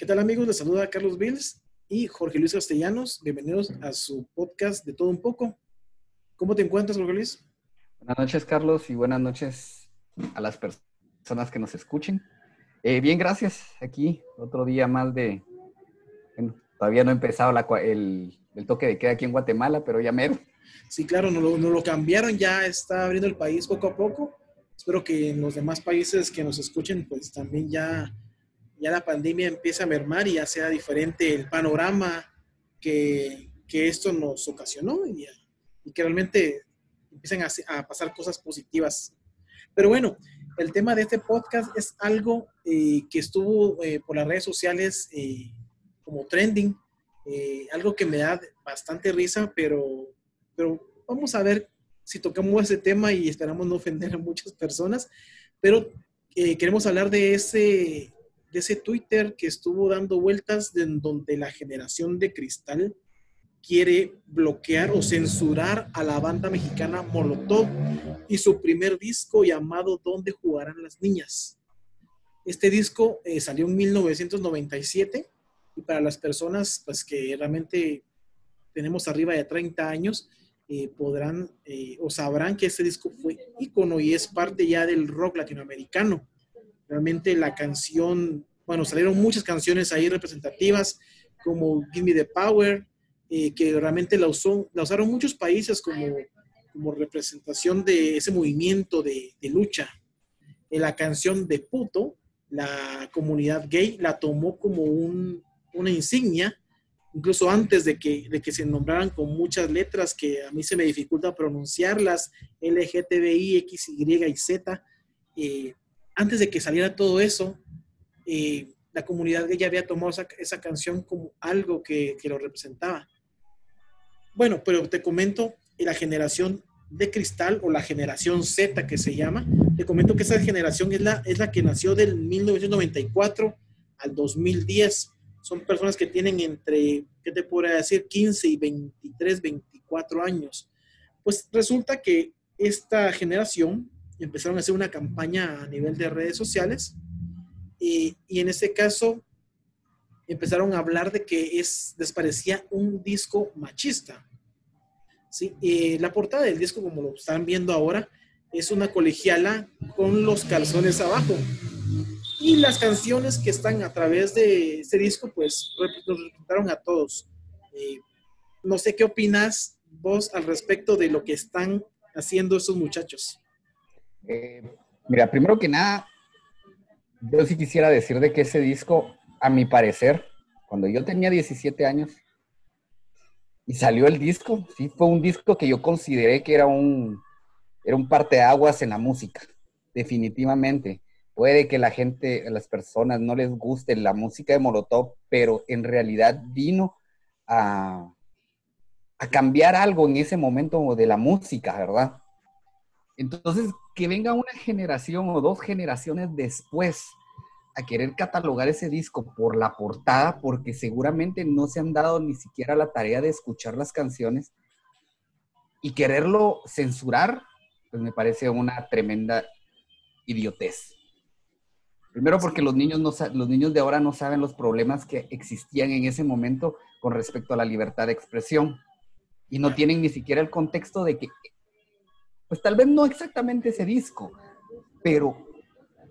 ¿Qué tal amigos? Les saluda Carlos Bills y Jorge Luis Castellanos. Bienvenidos a su podcast de todo un poco. ¿Cómo te encuentras, Jorge Luis? Buenas noches, Carlos, y buenas noches a las personas que nos escuchen. Eh, bien, gracias. Aquí otro día más de... Bueno, todavía no ha empezado el, toque de queda aquí en Guatemala, pero ya mero. Sí, claro, nos lo, nos lo cambiaron, ya está abriendo el país poco a poco. Espero que en los demás países que nos escuchen, pues también ya ya la pandemia empieza a mermar y ya sea diferente el panorama que, que esto nos ocasionó y, que realmente empiecen a, pasar cosas positivas. Pero bueno, el tema de este podcast es algo eh, que estuvo eh, por las redes sociales eh, como trending, algo que me da bastante risa, pero, pero vamos a ver si tocamos ese tema y esperamos no ofender a muchas personas, pero queremos hablar de ese de ese Twitter que estuvo dando vueltas de donde la generación de cristal quiere bloquear o censurar a la banda mexicana Molotov y su primer disco llamado ¿Dónde jugarán las niñas? Este disco eh, salió en 1997 y para las personas pues, que realmente tenemos arriba de 30 años, eh, podrán eh, o sabrán que este disco fue ícono y es parte ya del rock latinoamericano. Realmente la canción, bueno, salieron muchas canciones ahí representativas como Give Me the Power, eh, que realmente la, usó, la usaron muchos países como, como representación de ese movimiento de, lucha. En la canción de Puto, la comunidad gay la tomó como un, una insignia, incluso antes de que, de que se nombraran con muchas letras que a mí se me dificulta pronunciarlas, LGTBI, X, Y y Z. Eh, antes de que saliera todo eso, eh, la comunidad gay había tomado esa, canción como algo que, que, lo representaba. Bueno, pero te comento, la generación de cristal o la generación Z que se llama, te comento que esa generación es la, es la que nació del 1994 al 2010. Son personas que tienen entre, ¿qué te podría decir? 15 y 23, 24 años. Pues resulta que esta generación empezaron a hacer una campaña a nivel de redes sociales y, y en este caso empezaron a hablar de que es, les parecía un disco machista. ¿sí? La portada del disco, como lo están viendo ahora, es una colegiala con los calzones abajo. Y las canciones que están a través de este disco, pues nos representaron a todos. Eh, no sé qué opinas vos al respecto de lo que están haciendo esos muchachos. Eh, mira, primero que nada, yo sí quisiera decir de que ese disco, a mi parecer, cuando yo tenía 17 años y salió el disco, sí fue un disco que yo consideré que era un, era un parteaguas en la música, definitivamente. Puede que la gente, las personas no les guste la música de Molotov, pero en realidad vino a, a cambiar algo en ese momento de la música, ¿verdad? Entonces, que venga una generación o dos generaciones después a querer catalogar ese disco por la portada, porque seguramente no se han dado ni siquiera la tarea de escuchar las canciones y quererlo censurar, pues me parece una tremenda idiotez. Primero porque los niños, no, los niños de ahora no saben los problemas que existían en ese momento con respecto a la libertad de expresión y no tienen ni siquiera el contexto de que pues tal vez no exactamente ese disco, pero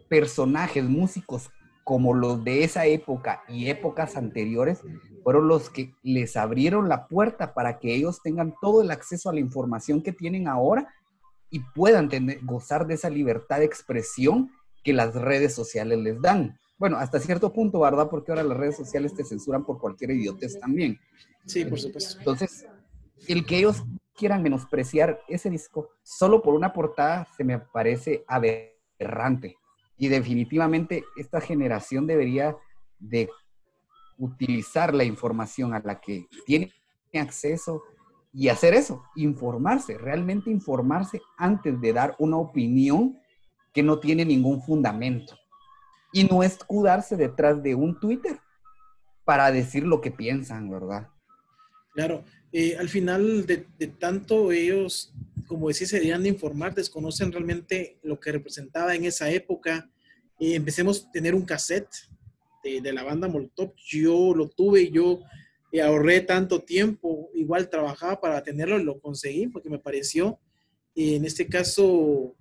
personajes, músicos como los de esa época y épocas anteriores, fueron los que les abrieron la puerta para que ellos tengan todo el acceso a la información que tienen ahora y puedan tener, gozar de esa libertad de expresión que las redes sociales les dan. Bueno, hasta cierto punto, ¿verdad? Porque ahora las redes sociales te censuran por cualquier idiotez también. Sí, por supuesto. Entonces, el que ellos quieran menospreciar ese disco solo por una portada se me parece aberrante. Y definitivamente esta generación debería de utilizar la información a la que tiene acceso y hacer eso, informarse, realmente informarse antes de dar una opinión que no tiene ningún fundamento. Y no escudarse detrás de un Twitter para decir lo que piensan, ¿verdad? Claro, eh, al final de, tanto ellos, como decía, se deberían de informar, desconocen realmente lo que representaba en esa época. Eh, empecemos a tener un cassette, de, la banda Molotov, yo lo tuve, yo ahorré tanto tiempo, igual trabajaba para tenerlo lo conseguí porque me pareció, en este caso,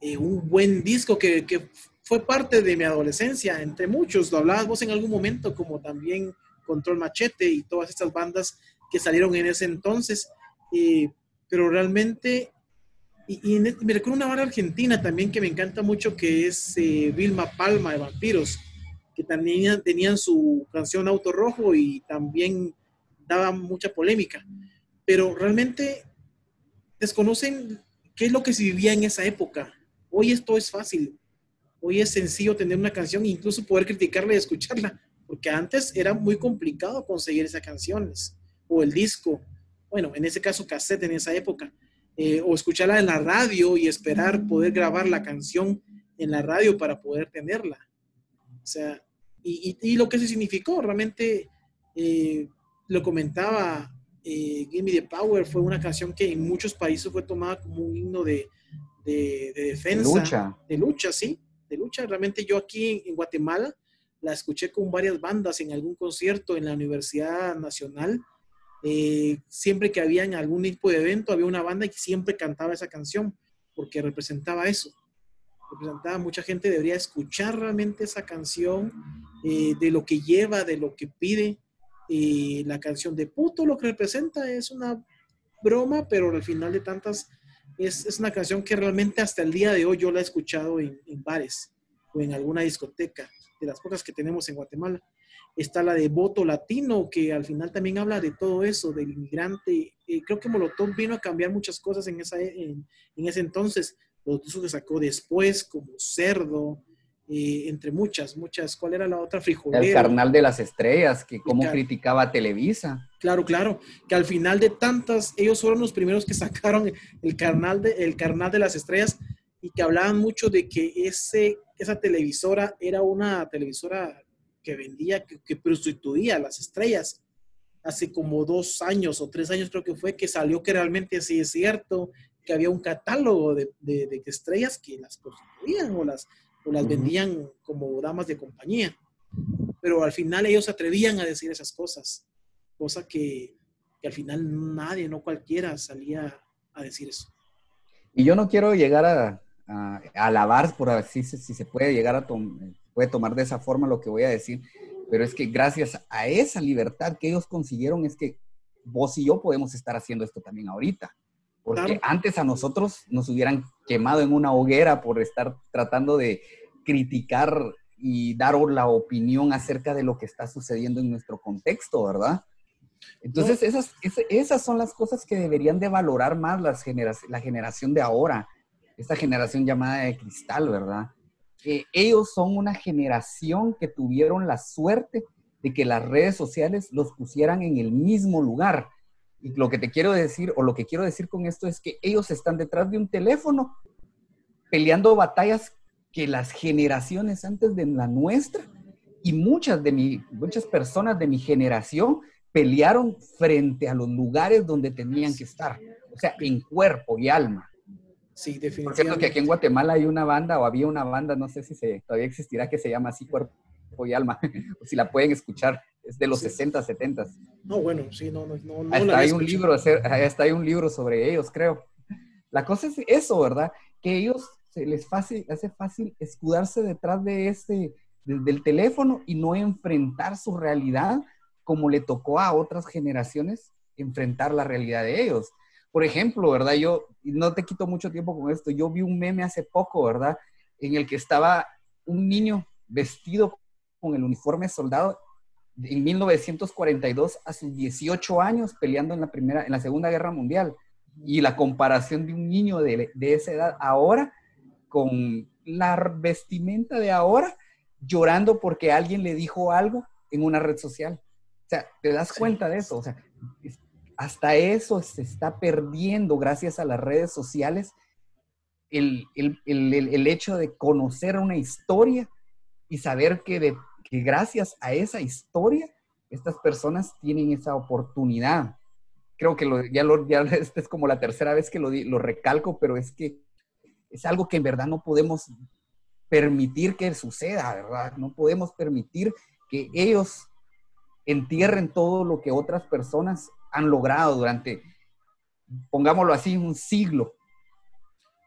eh, un buen disco que, que, fue parte de mi adolescencia, entre muchos, lo hablabas vos en algún momento, como también Control Machete y todas estas bandas que salieron en ese entonces, eh, pero realmente, y, y, me recuerdo una banda argentina también que me encanta mucho, que es eh, Vilma Palma de Vampiros, que también tenían su canción Auto Rojo y también daba mucha polémica, pero realmente desconocen qué es lo que se vivía en esa época. Hoy esto es fácil, hoy es sencillo tener una canción e incluso poder criticarla y escucharla, porque antes era muy complicado conseguir esas canciones o el disco, bueno, en ese caso cassette en esa época, eh, o escucharla en la radio y esperar poder grabar la canción en la radio para poder tenerla. O sea, y, y, lo que se significó, realmente eh, lo comentaba, eh, Gimme the Power fue una canción que en muchos países fue tomada como un himno de, de, de defensa. De lucha. De lucha, sí, de lucha. Realmente yo aquí en Guatemala la escuché con varias bandas en algún concierto en la Universidad Nacional. Eh, siempre que había en algún tipo de evento, había una banda que siempre cantaba esa canción, porque representaba eso. Representaba, mucha gente debería escuchar realmente esa canción, eh, de lo que lleva, de lo que pide. Eh, la canción de puto lo que representa es una broma, pero al final de tantas es, es, una canción que realmente hasta el día de hoy yo la he escuchado en, en bares o en alguna discoteca de las pocas que tenemos en Guatemala. Está la de voto latino, que al final también habla de todo eso, del inmigrante. Eh, creo que Molotov vino a cambiar muchas cosas en, esa, en, en ese entonces. Los discos que sacó después, como Cerdo, eh, entre muchas, muchas. ¿Cuál era la otra? Frijolero. El Carnal de las Estrellas, que cómo criticaba a Televisa. Claro, claro. Que al final de tantas, ellos fueron los primeros que sacaron el Carnal de, el Carnal de las Estrellas y que hablaban mucho de que ese esa televisora era una televisora que vendía, que, que prostituía a las estrellas. Hace como dos años o tres años creo que fue que salió que realmente sí es cierto, que había un catálogo de, de, de estrellas que las prostituían o las, o las uh -huh. vendían como damas de compañía. Pero al final ellos se atrevían a decir esas cosas, cosa que, que al final nadie, no cualquiera, salía a decir eso. Y yo no quiero llegar a, a, alabar, por así si, si se puede llegar a tom puede tomar de esa forma lo que voy a decir, pero es que gracias a esa libertad que ellos consiguieron es que vos y yo podemos estar haciendo esto también ahorita. Porque claro. antes a nosotros nos hubieran quemado en una hoguera por estar tratando de criticar y dar la opinión acerca de lo que está sucediendo en nuestro contexto, ¿verdad? Entonces, no. esas, esas son las cosas que deberían de valorar más las genera la generación de ahora esta generación llamada de cristal, ¿verdad? Ellos son una generación que tuvieron la suerte de que las redes sociales los pusieran en el mismo lugar. Y lo que te quiero decir, o lo que quiero decir con esto es que ellos están detrás de un teléfono peleando batallas que las generaciones antes de la nuestra y muchas de mi, muchas personas de mi generación pelearon frente a los lugares donde tenían que estar, o sea, en cuerpo y alma. Sí, definitivamente. Por cierto, que aquí en Guatemala hay una banda, o había una banda, no sé si se, todavía existirá, que se llama así Cuerpo y Alma, o si la pueden escuchar, es de los sí. 60, 70. No, bueno, sí, no, no, no. Hasta, hay un libro, hasta hay un libro sobre ellos, creo. La cosa es eso, ¿verdad? Que ellos se les fácil, hace fácil escudarse detrás de de, del teléfono y no enfrentar su realidad como le tocó a otras generaciones enfrentar la realidad de ellos. Por ejemplo, ¿verdad? Yo, no te quito mucho tiempo con esto, yo vi un meme hace poco, ¿verdad? En el que estaba un niño vestido con el uniforme soldado en 1942 a sus 18 años peleando en la primera, en la Segunda Guerra Mundial. Y la comparación de un niño de, de esa edad ahora con la vestimenta de ahora, llorando porque alguien le dijo algo en una red social. O sea, te das cuenta de eso. O sea, hasta eso se está perdiendo gracias a las redes sociales, el, el, el, el hecho de conocer una historia y saber que, de, que gracias a esa historia, estas personas tienen esa oportunidad. Creo que ya, lo, es como la tercera vez que lo, lo recalco, pero es que es algo que en verdad no podemos permitir que suceda, ¿verdad? No podemos permitir que ellos entierren todo lo que otras personas han logrado durante, pongámoslo así, un siglo.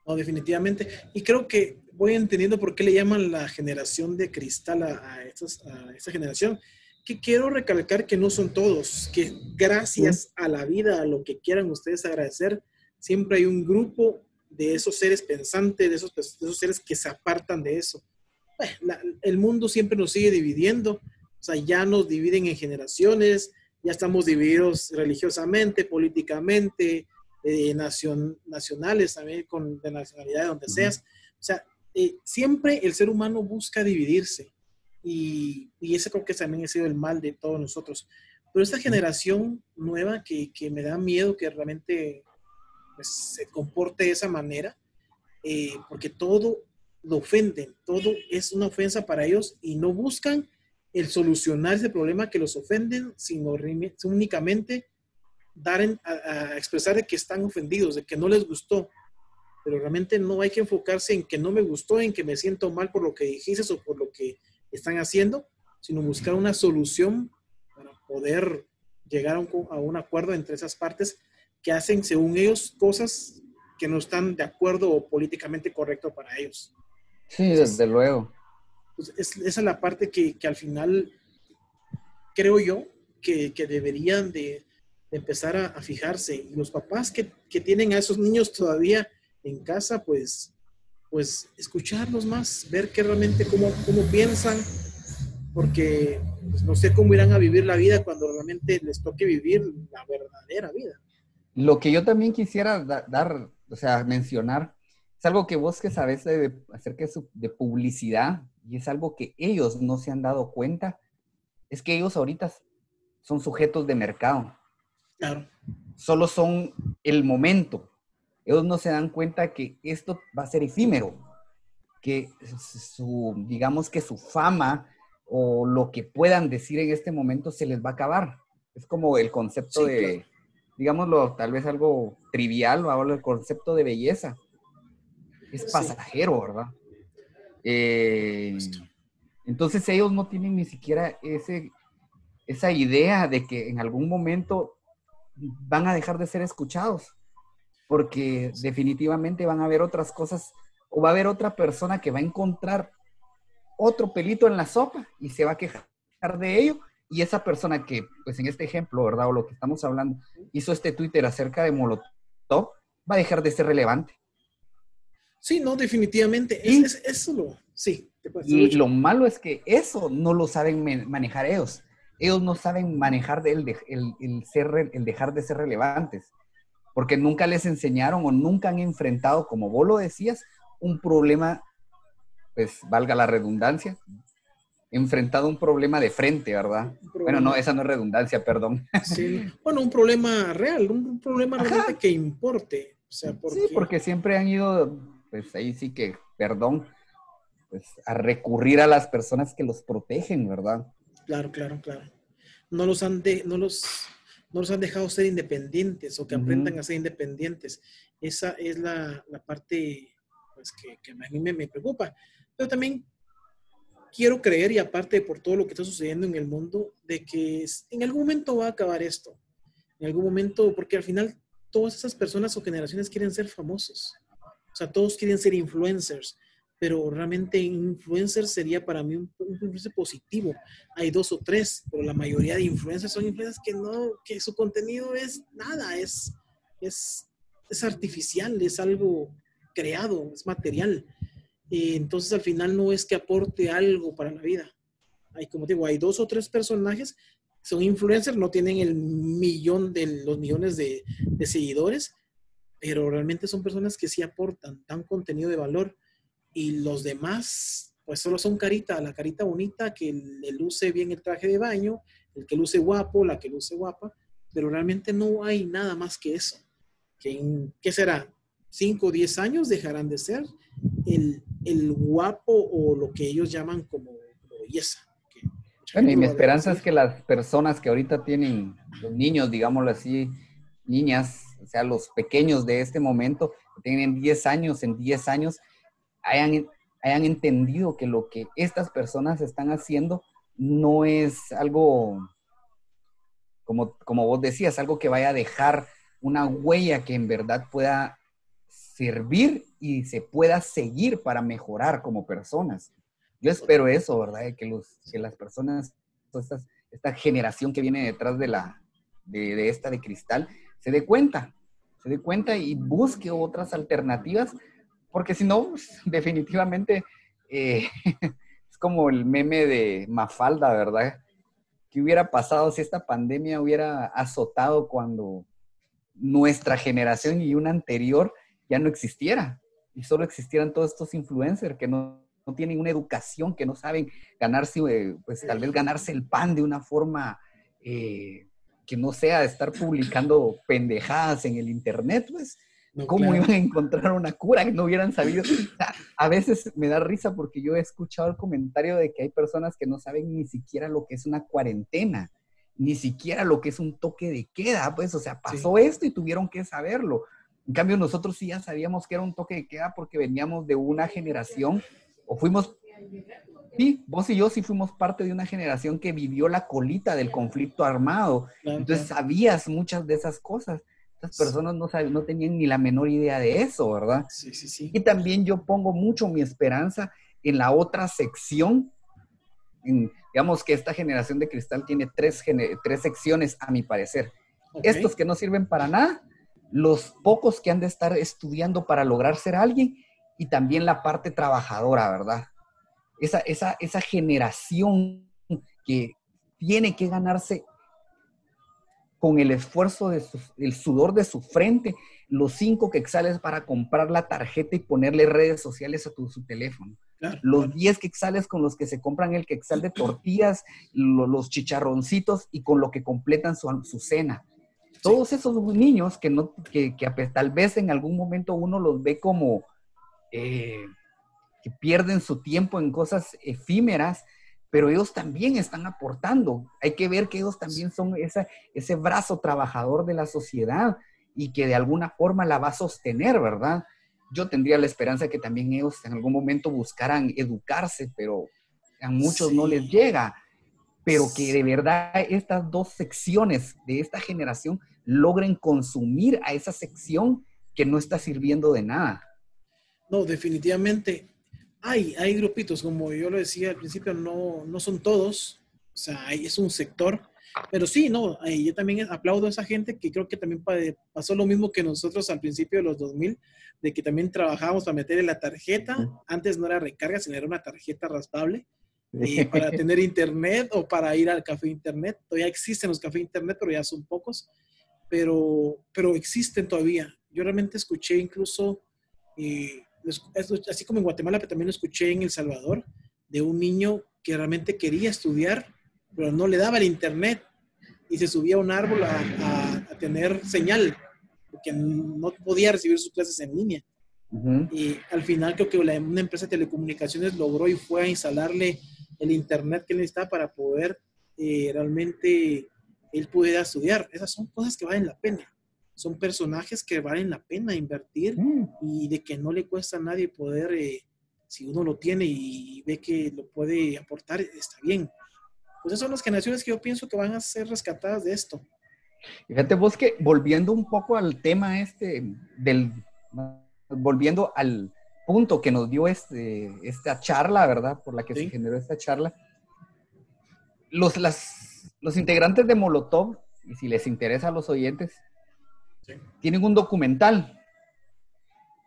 No, definitivamente. Y creo que voy entendiendo por qué le llaman la generación de cristal a, a, esta generación, que quiero recalcar que no son todos, que gracias a la vida, a lo que quieran ustedes agradecer, siempre hay un grupo de esos seres pensantes, de esos, de esos seres que se apartan de eso. el mundo siempre nos sigue dividiendo, o sea, ya nos dividen en generaciones, ya estamos divididos religiosamente, políticamente, eh, nacionales también, con de nacionalidad, donde seas. O sea, eh, siempre el ser humano busca dividirse. Y, y, ese creo que también ha sido el mal de todos nosotros. Pero esta generación nueva que, que me da miedo que realmente pues, se comporte de esa manera, eh, porque todo lo ofenden, todo es una ofensa para ellos y no buscan el solucionar ese problema que los ofenden, sino únicamente dar a, expresar de que están ofendidos, de que no les gustó. Pero realmente no hay que enfocarse en que no me gustó, en que me siento mal por lo que dijiste o por lo que están haciendo, sino buscar una solución para poder llegar a un, a un acuerdo entre esas partes que hacen, según ellos, cosas que no están de acuerdo o políticamente correcto para ellos. Sí, desde luego. Pues es, esa es la parte que, que al final creo yo que, que deberían de, empezar a, a, fijarse. Y los papás que, que, tienen a esos niños todavía en casa, pues, pues escucharlos más, ver que realmente cómo, cómo piensan, porque pues, no sé cómo irán a vivir la vida cuando realmente les toque vivir la verdadera vida. Lo que yo también quisiera dar, o sea, mencionar, es algo que vos que sabes de, acerca de publicidad y es algo que ellos no se han dado cuenta, es que ellos ahorita son sujetos de mercado. Claro. Solo son el momento. Ellos no se dan cuenta que esto va a ser efímero, que su, digamos que su fama o lo que puedan decir en este momento se les va a acabar. Es como el concepto de, digámoslo, tal vez algo trivial, el concepto de belleza. Es pasajero, ¿verdad? Eh, entonces ellos no tienen ni siquiera ese, esa idea de que en algún momento van a dejar de ser escuchados, porque definitivamente van a haber otras cosas o va a haber otra persona que va a encontrar otro pelito en la sopa y se va a quejar de ello. Y esa persona que, pues en este ejemplo, ¿verdad? O lo que estamos hablando, hizo este Twitter acerca de Molotov, va a dejar de ser relevante. Sí, no, definitivamente. Es, eso lo, sí. Y lo malo es que eso no lo saben manejar ellos. Ellos no saben manejar el, el, ser, el dejar de ser relevantes, porque nunca les enseñaron o nunca han enfrentado, como vos lo decías, un problema, pues valga la redundancia, enfrentado un problema de frente, ¿verdad? Bueno, no, esa no es redundancia, perdón. Sí, bueno, un problema real, un problema realmente que importe. O sea, porque... Sí, porque siempre han ido pues ahí sí que, perdón, pues a recurrir a las personas que los protegen, ¿verdad? Claro, claro, claro. No los han, de, no los, no los han dejado ser independientes o que aprendan a ser independientes. Esa es la, la parte pues, que, que, a mí me, me preocupa. Pero también quiero creer, y aparte por todo lo que está sucediendo en el mundo, de que en algún momento va a acabar esto. En algún momento, porque al final todas esas personas o generaciones quieren ser famosos. O sea, todos quieren ser influencers, pero realmente influencer sería para mí un, influencer positivo. Hay dos o tres, pero la mayoría de influencers son influencers que no, que su contenido es nada, es, es, es artificial, es algo creado, es material. Entonces al final no es que aporte algo para la vida. Hay, como digo, hay dos o tres personajes, son influencers, no tienen el millón de los millones de seguidores, pero realmente son personas que sí aportan, dan contenido de valor y los demás pues solo son carita, la carita bonita que le luce bien el traje de baño, el que luce guapo, la que luce guapa, pero realmente no hay nada más que eso. Que ¿Qué será? ¿Cinco o diez años dejarán de ser el, el, guapo o lo que ellos llaman como, belleza? Bueno, y mi esperanza es que las personas que ahorita tienen, los niños, digámoslo así, niñas, o sea, los pequeños de este momento, que tienen 10 años, en 10 años, hayan, hayan entendido que lo que estas personas están haciendo no es algo, como, como vos decías, algo que vaya a dejar una huella que en verdad pueda servir y se pueda seguir para mejorar como personas. Yo espero eso, ¿verdad? Que, los, que las personas, esta generación que viene detrás de, la, de, esta de cristal, se dé cuenta, se dé cuenta y busque otras alternativas, porque si no, pues, definitivamente eh, es como el meme de Mafalda, ¿verdad? ¿Qué hubiera pasado si esta pandemia hubiera azotado cuando nuestra generación y una anterior ya no existiera y solo existieran todos estos influencers que no, tienen una educación, que no saben ganarse, eh, pues tal vez ganarse el pan de una forma eh, que no sea estar publicando pendejadas en el internet, pues. ¿Cómo iban a encontrar una cura que no hubieran sabido? a veces me da risa porque yo he escuchado el comentario de que hay personas que no saben ni siquiera lo que es una cuarentena, ni siquiera lo que es un toque de queda, pues, o sea, pasó esto y tuvieron que saberlo. En cambio, nosotros sí ya sabíamos que era un toque de queda porque veníamos de una generación, o fuimos, sí, vos y yo sí fuimos parte de una generación que vivió la colita del conflicto armado. Entonces sabías muchas de esas cosas. Estas personas no, no tenían ni la menor idea de eso, ¿verdad? Sí, sí, sí. Y también yo pongo mucho mi esperanza en la otra sección. digamos que esta generación de cristal tiene tres, tres secciones, a mi parecer. Estos que no sirven para nada, los pocos que han de estar estudiando para lograr ser alguien y también la parte trabajadora, ¿verdad? Esa, esa, esa generación que tiene que ganarse con el esfuerzo del sudor de su frente, los cinco quexales para comprar la tarjeta y ponerle redes sociales a tu, su teléfono. los diez quexales con los que se compran el quexal de tortillas, los chicharroncitos y con lo que completan su, su cena. Todos esos niños que, no, que, tal vez en algún momento uno los ve como eh, que pierden su tiempo en cosas efímeras, pero ellos también están aportando. Hay que ver que ellos también son ese brazo trabajador de la sociedad y que de alguna forma la va a sostener, ¿verdad? Yo tendría la esperanza que también ellos en algún momento buscaran educarse, pero a muchos no les llega. Pero que de verdad estas dos secciones de esta generación logren consumir a esa sección que no está sirviendo de nada. No, definitivamente. Hay, hay grupitos, como yo lo decía al principio, no, no son todos, o sea, es un sector, pero sí, no, yo también aplaudo a esa gente que creo que también pasó lo mismo que nosotros al principio de los 2000, de que también trabajábamos para meterle la tarjeta, antes no era recarga, sino era una tarjeta raspable, eh, para tener internet o para ir al café internet. Todavía existen los cafés internet, pero ya son pocos pero, pero existen todavía. Yo realmente escuché incluso, eh, así como en Guatemala, pero también lo escuché en El Salvador, de un niño que realmente quería estudiar, pero no le daba el internet y se subía a un árbol a, a, tener señal, porque no podía recibir sus clases en línea. Y al final creo que una empresa de telecomunicaciones logró y fue a instalarle el internet que necesitaba para poder eh, realmente él pudiera estudiar. Esas son cosas que valen la pena. Son personajes que valen la pena invertir mm. y de que no le cuesta a nadie poder, eh, si uno lo tiene y ve que lo puede aportar, está bien. Pues esas son las generaciones que yo pienso que van a ser rescatadas de esto. Fíjate vos que volviendo un poco al tema este del, volviendo al punto que nos dio este, esta charla, ¿verdad? Por la que se generó esta charla. Los, las los integrantes de Molotov, y si les interesa a los oyentes, tienen un documental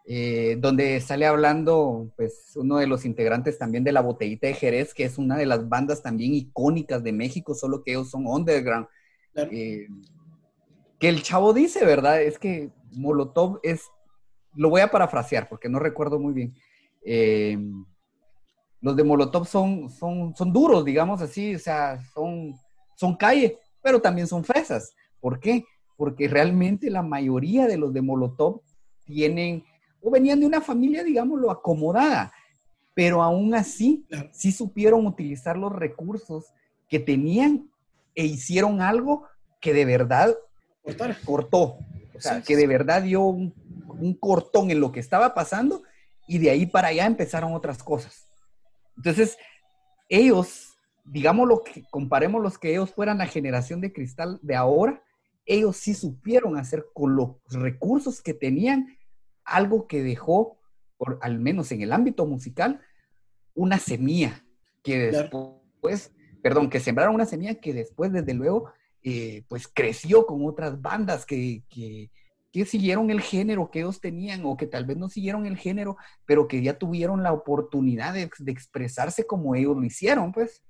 eh, donde sale hablando, pues, uno de los integrantes también de la Botellita de Jerez, que es una de las bandas también icónicas de México, solo que ellos son underground. Eh, que el chavo dice, ¿verdad? Es que Molotov es, lo voy a parafrasear porque no recuerdo muy bien. Eh, los de Molotov son, son, son duros, digamos así, o sea, son son calle, pero también son fresas. ¿Por qué? Porque realmente la mayoría de los de Molotov tienen o venían de una familia, digámoslo, acomodada, pero aún así sí supieron utilizar los recursos que tenían e hicieron algo que de verdad cortó. O sea, que de verdad dio un, cortón en lo que estaba pasando y de ahí para allá empezaron otras cosas. Entonces, ellos, digamos lo que, comparemos los que ellos fueran la generación de cristal de ahora, ellos sí supieron hacer con los recursos que tenían algo que dejó, por, al menos en el ámbito musical, una semilla que después, perdón, que sembraron una semilla que después, desde luego, eh, pues creció con otras bandas que, que, siguieron el género que ellos tenían o que tal vez no siguieron el género, pero que ya tuvieron la oportunidad de, expresarse como ellos lo hicieron, pues.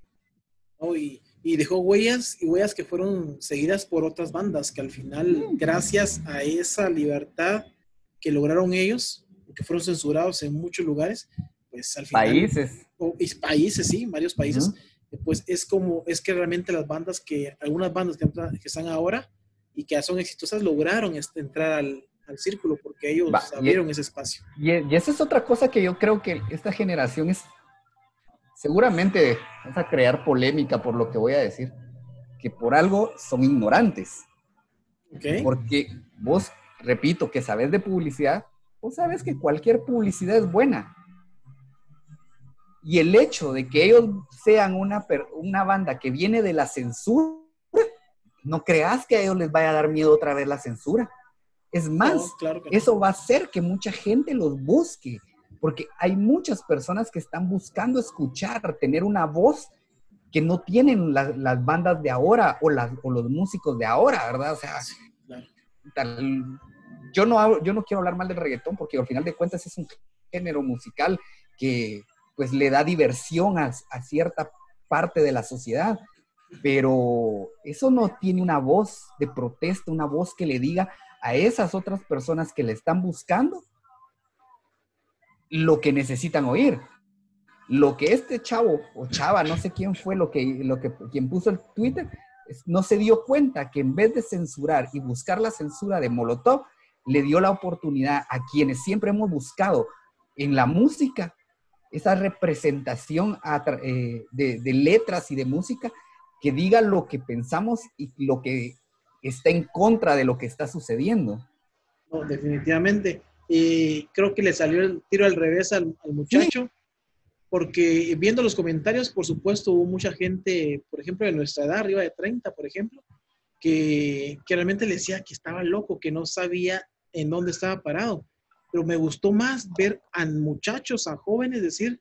y, dejó huellas y huellas que fueron seguidas por otras bandas, que al final, gracias a esa libertad que lograron ellos, que fueron censurados en muchos lugares, pues al final... Países. países, sí, varios países. Pues es como, es que realmente las bandas que, algunas bandas que, están ahora y que son exitosas lograron este, entrar al, círculo porque ellos abrieron ese espacio. Y, esa es otra cosa que yo creo que esta generación es, seguramente vas a crear polémica por lo que voy a decir, que por algo son ignorantes. Porque vos, repito, que sabes de publicidad, vos sabes que cualquier publicidad es buena. Y el hecho de que ellos sean una, una banda que viene de la censura, no creas que a ellos les vaya a dar miedo otra vez la censura. Es más, eso va a hacer que mucha gente los busque, porque hay muchas personas que están buscando escuchar, tener una voz que no tienen las bandas de ahora o, las, o los músicos de ahora, ¿verdad? O sea, yo, no, yo no quiero hablar mal del reggaetón porque al final de cuentas es un género musical que pues le da diversión a, cierta parte de la sociedad, pero eso no tiene una voz de protesta, una voz que le diga a esas otras personas que le están buscando lo que necesitan oír. Lo que este chavo o chava, no sé quién fue lo que, lo que quien puso el Twitter, no se dio cuenta que en vez de censurar y buscar la censura de Molotov, le dio la oportunidad a quienes siempre hemos buscado en la música esa representación eh, de, letras y de música que diga lo que pensamos y lo que está en contra de lo que está sucediendo. No, definitivamente. Y creo que le salió el tiro al revés al, muchacho, porque viendo los comentarios, por supuesto, hubo mucha gente, por ejemplo, de nuestra edad, arriba de 30, por ejemplo, que, que realmente le decía que estaba loco, que no sabía en dónde estaba parado. Pero me gustó más ver a muchachos, a jóvenes decir,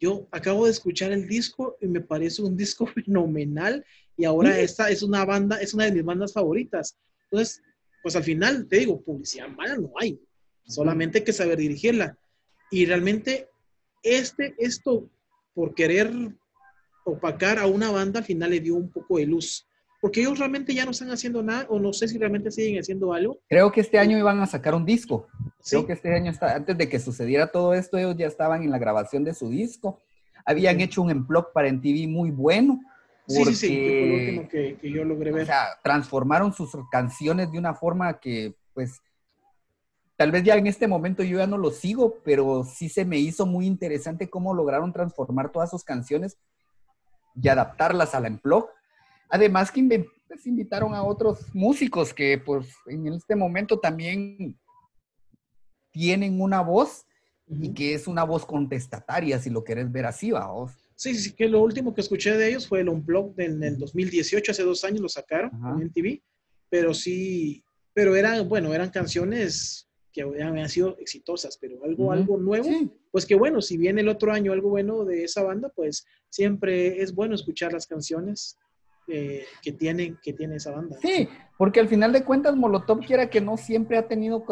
yo acabo de escuchar el disco y me parece un disco fenomenal y ahora esta es una banda, es una de mis bandas favoritas. Entonces, pues al final, te digo, publicidad mala no hay, solamente hay que saber dirigirla. Y realmente, este, esto, por querer opacar a una banda, al final le dio un poco de luz porque ellos realmente ya no están haciendo nada o no sé si realmente siguen haciendo algo. Creo que este año iban a sacar un disco. Creo que este año, está, antes de que sucediera todo esto, ellos ya estaban en la grabación de su disco. Habían hecho un emplog para MTV muy bueno. sí, sí, sí, último que, que, yo logré ver. O sea, transformaron sus canciones de una forma que, pues, tal vez ya en este momento yo ya no lo sigo, pero sí se me hizo muy interesante cómo lograron transformar todas sus canciones y adaptarlas a la emplog Además que pues, invitaron a otros músicos que pues en este momento también tienen una voz y que es una voz contestataria, si lo querés ver así, vamos. Sí, sí, que lo último que escuché de ellos fue el Unplugged en el 2018, hace dos años lo sacaron en TV, pero sí, pero eran, bueno, eran canciones que habían sido exitosas, pero algo, algo nuevo, pues que bueno, si viene el otro año algo bueno de esa banda, pues siempre es bueno escuchar las canciones que, tienen, que tiene esa banda. Sí, porque al final de cuentas Molotov quiera que no siempre ha tenido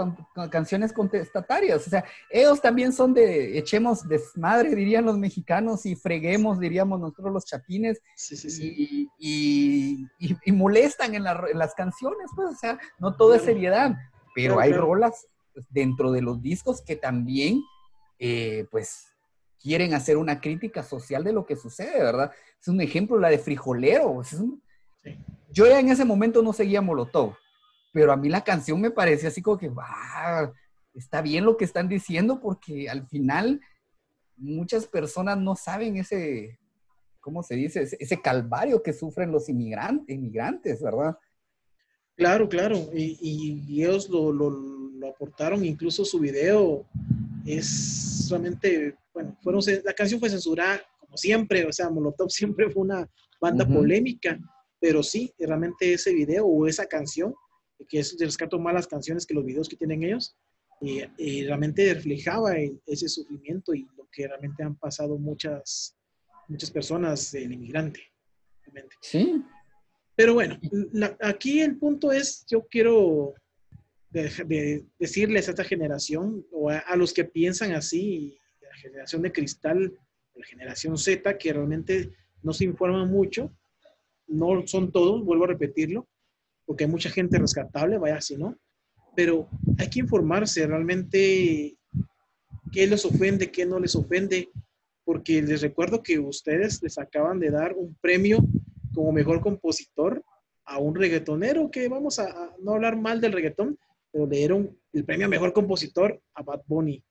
canciones contestatarias. O sea, ellos también son de echemos desmadre, dirían los mexicanos, y freguemos, diríamos nosotros los chapines. Sí, sí, sí. Y, y, molestan en, las canciones, pues, o sea, no todo es seriedad. Pero hay rolas dentro de los discos que también, eh, pues, quieren hacer una crítica social de lo que sucede, ¿verdad? Es un ejemplo la de Frijolero. Yo ya en ese momento no seguía Molotov, pero a mí la canción me parecía así como que, va, está bien lo que están diciendo porque al final muchas personas no saben ese, ¿cómo se dice? Ese, calvario que sufren los inmigrantes, inmigrantes ¿verdad? Claro, claro. Y, ellos lo, lo, lo, aportaron, incluso su video es solamente, bueno, fueron, la canción fue censurada como siempre, o sea, Molotov siempre fue una banda polémica, pero sí, realmente ese video o esa canción, que es rescato más las canciones que los videos que tienen ellos, y, realmente reflejaba ese sufrimiento y lo que realmente han pasado muchas, muchas personas del inmigrante. Sí. Pero bueno, aquí el punto es, yo quiero de, decirles a esta generación o a, los que piensan así, la generación de cristal, la generación Z, que realmente no se informan mucho, no son todos, vuelvo a repetirlo, porque hay mucha gente rescatable, vaya si no, pero hay que informarse realmente qué les ofende, qué no les ofende, porque les recuerdo que ustedes les acaban de dar un premio como mejor compositor a un reggaetonero, que vamos a, no hablar mal del reggaetón, le dieron el premio a mejor compositor a Bad Bunny.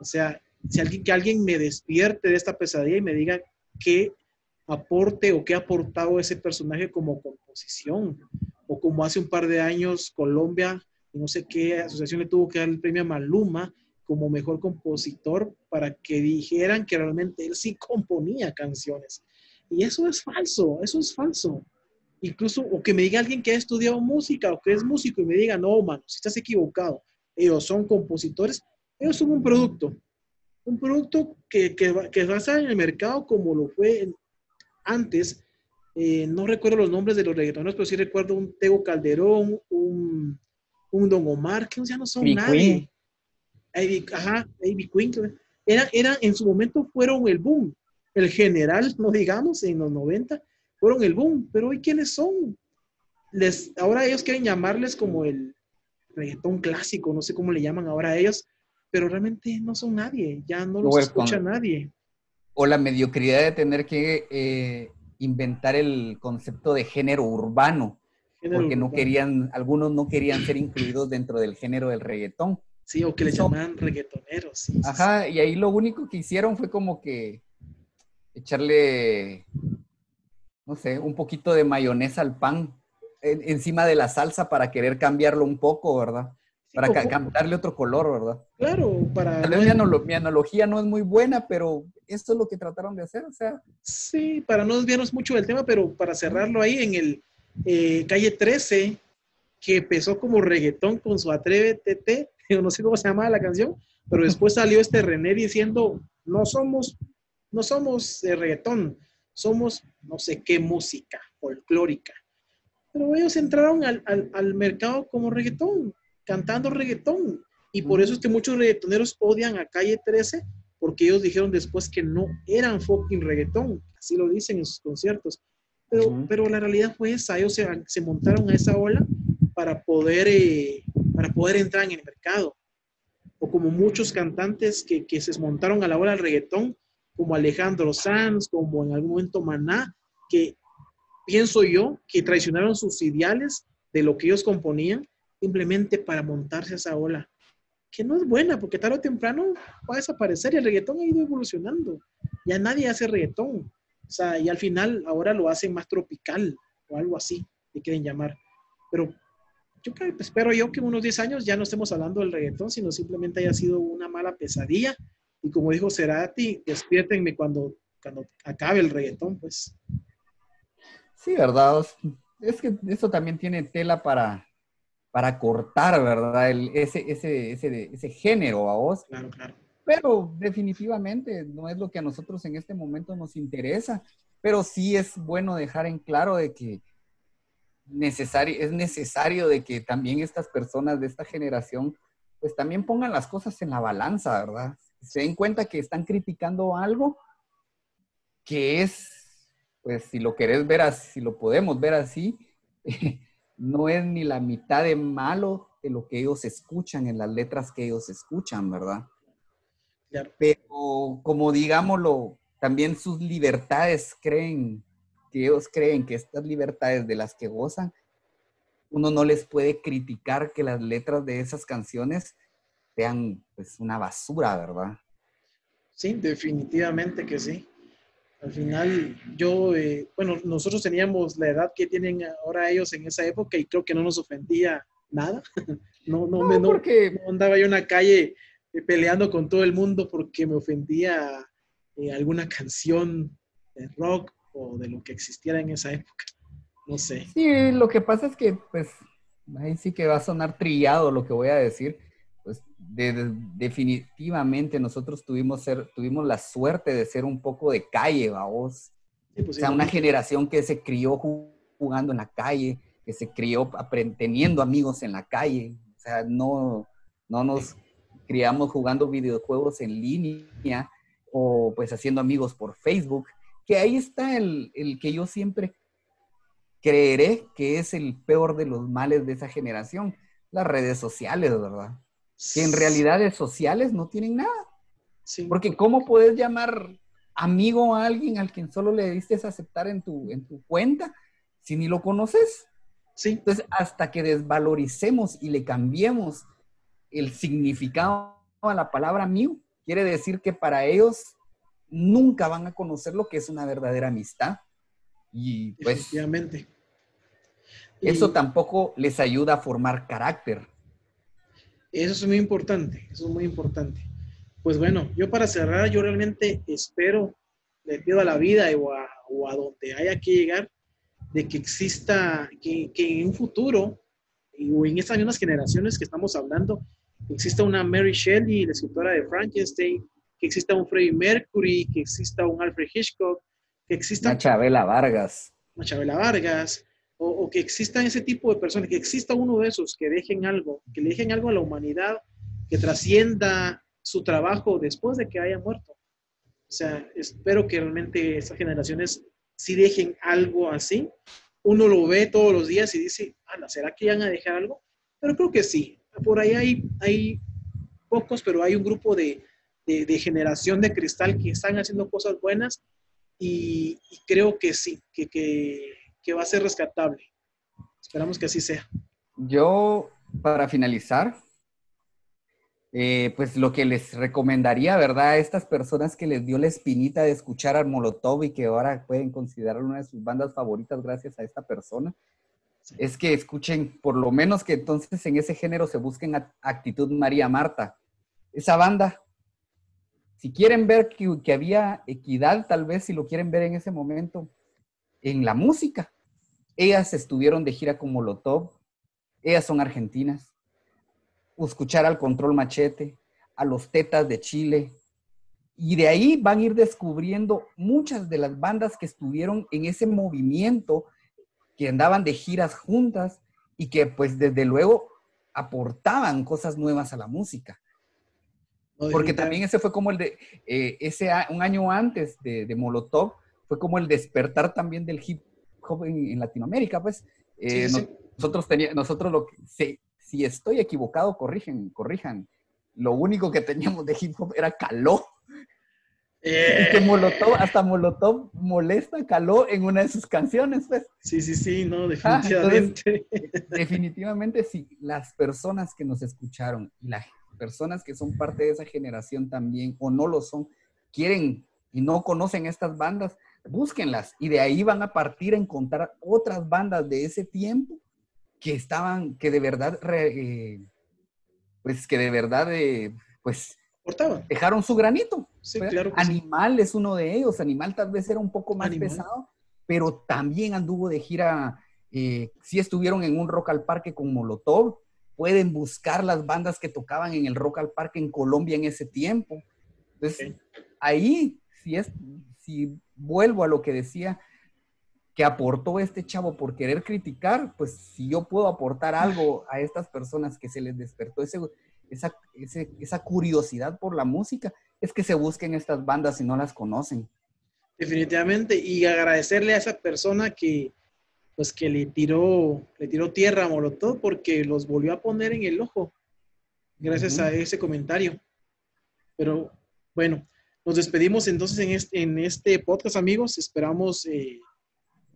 O sea, si alguien, que alguien me despierte de esta pesadilla y me diga qué aporte o qué ha aportado ese personaje como composición, o como hace un par de años Colombia, no sé qué asociación le tuvo que dar el premio a Maluma como mejor compositor para que dijeran que realmente él sí componía canciones. Y eso es falso, eso es falso. Incluso, o que me diga alguien que ha estudiado música o que es músico y me diga, no, mano, si estás equivocado, ellos son compositores, ellos son un producto, un producto que, que, que va a estar en el mercado como lo fue antes. Eh, no recuerdo los nombres de los reggaetoneros, pero sí recuerdo un Tego Calderón, un, un Don Omar, que ya no son nadie. ajá, Ivy Queen. Era, era, en su momento fueron el boom. El general, no digamos, en los 90, fueron el boom. Pero hoy, ¿quiénes son? Les, ahora ellos quieren llamarles como el reggaetón clásico, no sé cómo le llaman ahora a ellos, pero realmente no son nadie, ya no los escucha nadie. O la mediocridad de tener que eh, inventar el concepto de género urbano porque no querían, algunos no querían ser incluidos dentro del género del reggaetón. Sí, o que les llamaban reggaetoneros. Ajá, y ahí lo único que hicieron fue como que echarle, no sé, un poquito de mayonesa al pan encima de la salsa para querer cambiarlo un poco, ¿verdad? para darle otro color, ¿verdad? Claro, para... Tal vez mi, analogía no es muy buena, pero esto es lo que trataron de hacer, o sea... Sí, para no desviarnos mucho del tema, pero para cerrarlo ahí en el, eh, Calle 13, que empezó como reggaetón con su Atrévete, no sé cómo se llamaba la canción, pero después salió este René diciendo, no somos, no somos de reggaetón, somos no sé qué música folclórica. Pero ellos entraron al, al, mercado como reggaetón, cantando reggaetón. Y por eso es que muchos reggaetoneros odian a Calle 13, porque ellos dijeron después que no eran fucking reggaetón. Así lo dicen en sus conciertos. Pero, pero la realidad fue esa, ellos se, se montaron a esa ola para poder, eh, para poder entrar en el mercado. O como muchos cantantes que, que se montaron a la ola del reggaetón, como Alejandro Sanz, como en algún momento Maná, que pienso yo que traicionaron sus ideales de lo que ellos componían simplemente para montarse a esa ola, que no es buena, porque tarde o temprano va a desaparecer el reggaetón ha ido evolucionando. Ya nadie hace reggaetón. O sea, y al final ahora lo hacen más tropical o algo así, que quieren llamar. Pero yo espero yo que en unos 10 años ya no estemos hablando del reggaetón, sino simplemente haya sido una mala pesadilla. Y como dijo Cerati, despiértenme cuando, cuando acabe el reggaetón, pues. Sí, ¿verdad? Es que eso también tiene tela para, para cortar, ¿verdad? El, ese, ese, ese, ese género a vos. Claro, claro. Pero definitivamente no es lo que a nosotros en este momento nos interesa. Pero sí es bueno dejar en claro de que necesario, es necesario de que también estas personas de esta generación pues también pongan las cosas en la balanza, ¿verdad? Se den cuenta que están criticando algo que es, pues si lo querés ver así, si lo podemos ver así, no es ni la mitad de malo de lo que ellos escuchan en las letras que ellos escuchan, ¿verdad? Pero como digámoslo, también sus libertades creen, que ellos creen que estas libertades de las que gozan, uno no les puede criticar que las letras de esas canciones sean pues una basura, ¿verdad? Sí, definitivamente que sí. Al final, yo, eh, bueno, nosotros teníamos la edad que tienen ahora ellos en esa época y creo que no nos ofendía nada. no, no, me, no, porque... no andaba yo en la calle peleando con todo el mundo porque me ofendía eh, alguna canción de rock o de lo que existiera en esa época. No sé. Sí, lo que pasa es que, pues, ahí sí que va a sonar trillado lo que voy a decir. Pues definitivamente nosotros tuvimos, ser, tuvimos la suerte de ser un poco de calle, vamos. Pues, o sea, una generación que se crió jugando en la calle, que se crió teniendo amigos en la calle. O sea, no, no nos criamos jugando videojuegos en línea o pues haciendo amigos por Facebook, que ahí está el, el que yo siempre creeré que es el peor de los males de esa generación, las redes sociales, ¿verdad? Que en realidades sociales no tienen nada. Sí. Porque ¿cómo puedes llamar amigo a alguien al quien solo le diste aceptar en tu, en tu cuenta si ni lo conoces? Sí. Entonces, hasta que desvaloricemos y le cambiemos el significado a la palabra mío, quiere decir que para ellos nunca van a conocer lo que es una verdadera amistad. Y pues... Efectivamente. Eso tampoco les ayuda a formar carácter. Eso es muy importante, eso es muy importante. Pues bueno, yo para cerrar, yo realmente espero, le pido a la vida o a, o a donde haya que llegar, de que exista, que, que en un futuro, o en estas mismas generaciones que estamos hablando, exista una Mary Shelley, la escritora de Frankenstein, que exista un Freddie Mercury, que exista un Alfred Hitchcock, que exista... Una Chabela Vargas. Una Chabela Vargas, o, que existan ese tipo de personas, que exista uno de esos que dejen algo, que le dejen algo a la humanidad, que trascienda su trabajo después de que haya muerto. O sea, espero que realmente estas generaciones sí dejen algo así. Uno lo ve todos los días y dice, Ana, ¿será que van a dejar algo? Pero creo que sí. Por ahí hay, hay pocos, pero hay un grupo de, de, generación de cristal que están haciendo cosas buenas y, creo que sí, que, que, que, va a ser rescatable. Esperamos que así sea. Yo, para finalizar, eh, pues lo que les recomendaría, ¿verdad? A estas personas que les dio la espinita de escuchar al Molotov y que ahora pueden considerar una de sus bandas favoritas gracias a esta persona, es que escuchen, por lo menos que entonces en ese género se busquen actitud María Marta. Esa banda si quieren ver que, había equidad, tal vez si lo quieren ver en ese momento, en la música. Ellas estuvieron de gira con Molotov, ellas son argentinas. Escuchar al Control Machete, a los Tetas de Chile. Y de ahí van a ir descubriendo muchas de las bandas que estuvieron en ese movimiento, que andaban de giras juntas y que pues desde luego aportaban cosas nuevas a la música. Porque también ese fue como el de, eh, ese un año antes de, Molotov, fue como el despertar también del hip hop en, Latinoamérica, pues. Eh, nosotros teníamos, nosotros lo que, si, estoy equivocado, corrigen, corrijan. Lo único que teníamos de hip hop era caló. Y que eh. Molotov, hasta Molotov molesta caló en una de sus canciones, pues. Sí, sí, sí, no, ah, definitivamente. definitivamente, sí, las personas que nos escucharon y la personas que son parte de esa generación también o no lo son, quieren y no conocen estas bandas, búsquenlas y de ahí van a partir a encontrar otras bandas de ese tiempo que estaban, que de verdad, eh, pues que de verdad, eh, pues dejaron su granito. Animal es uno de ellos, Animal tal vez era un poco más pesado, pero también anduvo de gira, eh, sí estuvieron en un Rock al Parque con Molotov, pueden buscar las bandas que tocaban en el Rock al Parque en Colombia en ese tiempo. Entonces, ahí, si, es, si vuelvo a lo que decía, que aportó este chavo por querer criticar, pues si yo puedo aportar algo a estas personas que se les despertó ese, esa, esa curiosidad por la música, es que se busquen estas bandas si no las conocen. Definitivamente, y agradecerle a esa persona que, pues que le tiró, le tiró tierra a Molotov porque los volvió a poner en el ojo, gracias a ese comentario. Pero bueno, nos despedimos entonces en este, en este podcast, amigos. Esperamos eh,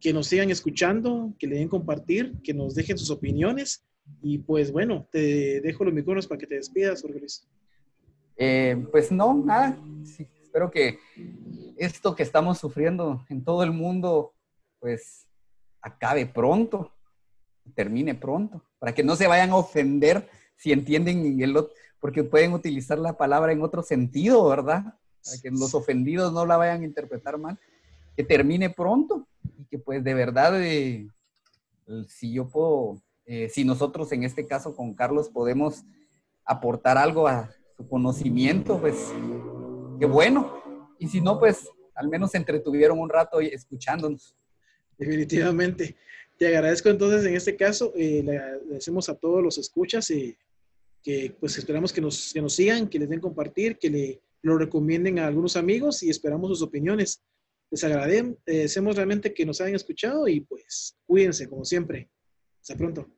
que nos sigan escuchando, que le den compartir, que nos dejen sus opiniones. Y pues bueno, te dejo los micrófonos para que te despidas, Jorge. Eh, pues no, nada. espero que esto que estamos sufriendo en todo el mundo, pues acabe pronto, termine pronto, para que no se vayan a ofender si entienden porque pueden utilizar la palabra en otro sentido, ¿verdad? Para que los ofendidos no la vayan a interpretar mal. Que termine pronto y que pues de verdad, eh, si yo puedo, eh, si nosotros en este caso con Carlos podemos aportar algo a su conocimiento, pues qué bueno. Y si no, pues al menos se entretuvieron un rato escuchándonos. Definitivamente. Te agradezco entonces en este caso, eh, le agradecemos a todos los escuchas y que pues esperamos que nos, que nos sigan, que les den compartir, que le lo recomienden a algunos amigos y esperamos sus opiniones. Les agradecemos realmente que nos hayan escuchado y pues cuídense como siempre. Hasta pronto.